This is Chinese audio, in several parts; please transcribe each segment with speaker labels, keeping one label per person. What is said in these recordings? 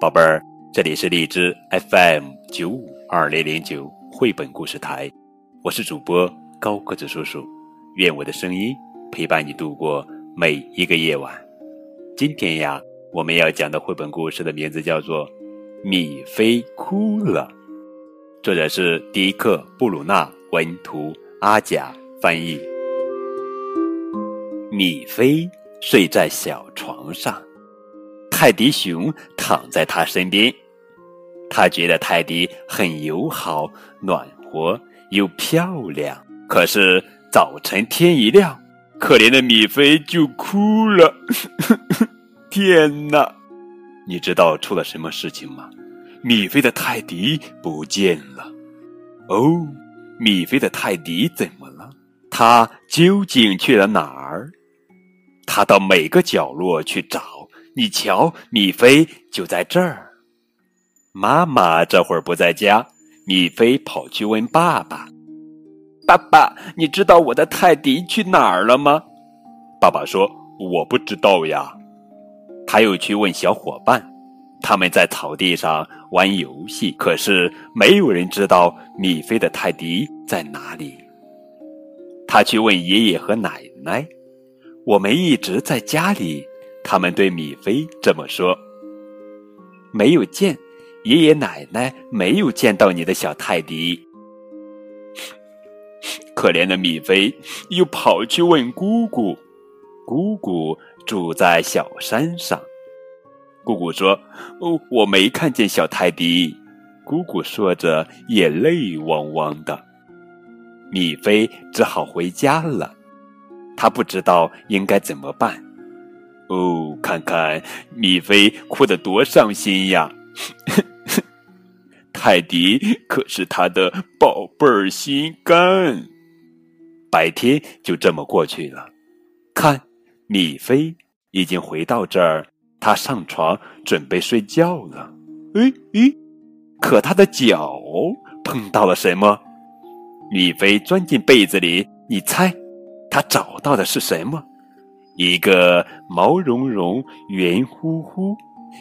Speaker 1: 宝贝儿，这里是荔枝 FM 九五二零零九绘本故事台，我是主播高个子叔叔，愿我的声音陪伴你度过每一个夜晚。今天呀，我们要讲的绘本故事的名字叫做《米菲哭了》，作者是迪克·布鲁纳，文图，阿甲翻译。米菲睡在小床上。泰迪熊躺在他身边，他觉得泰迪很友好、暖和又漂亮。可是早晨天一亮，可怜的米菲就哭了。天哪！你知道出了什么事情吗？米菲的泰迪不见了。哦，米菲的泰迪怎么了？他究竟去了哪儿？他到每个角落去找。你瞧，米菲就在这儿。妈妈这会儿不在家，米菲跑去问爸爸：“爸爸，你知道我的泰迪去哪儿了吗？”爸爸说：“我不知道呀。”他又去问小伙伴，他们在草地上玩游戏，可是没有人知道米菲的泰迪在哪里。他去问爷爷和奶奶，我们一直在家里。他们对米菲这么说：“没有见，爷爷奶奶没有见到你的小泰迪。”可怜的米菲又跑去问姑姑，姑姑住在小山上。姑姑说：“哦，我没看见小泰迪。”姑姑说着，眼泪汪汪的。米菲只好回家了，他不知道应该怎么办。哦，看看米菲哭得多伤心呀！泰迪可是他的宝贝儿心肝。白天就这么过去了，看，米菲已经回到这儿，他上床准备睡觉了。哎哎，可他的脚碰到了什么？米菲钻进被子里，你猜，他找到的是什么？一个毛茸茸、圆乎乎、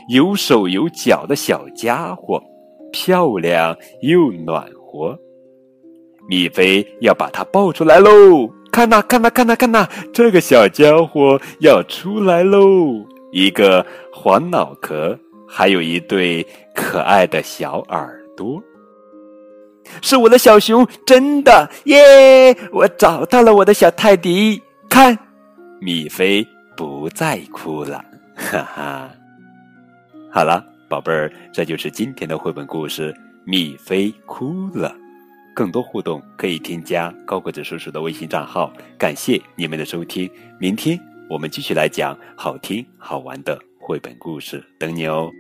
Speaker 1: 有手有脚的小家伙，漂亮又暖和。米菲要把它抱出来喽！看呐，看呐，看呐，看呐，这个小家伙要出来喽！一个黄脑壳，还有一对可爱的小耳朵，是我的小熊，真的耶！我找到了我的小泰迪，看。米菲不再哭了，哈哈。好了，宝贝儿，这就是今天的绘本故事《米菲哭了》。更多互动可以添加高个子叔叔的微信账号。感谢你们的收听，明天我们继续来讲好听好玩的绘本故事，等你哦。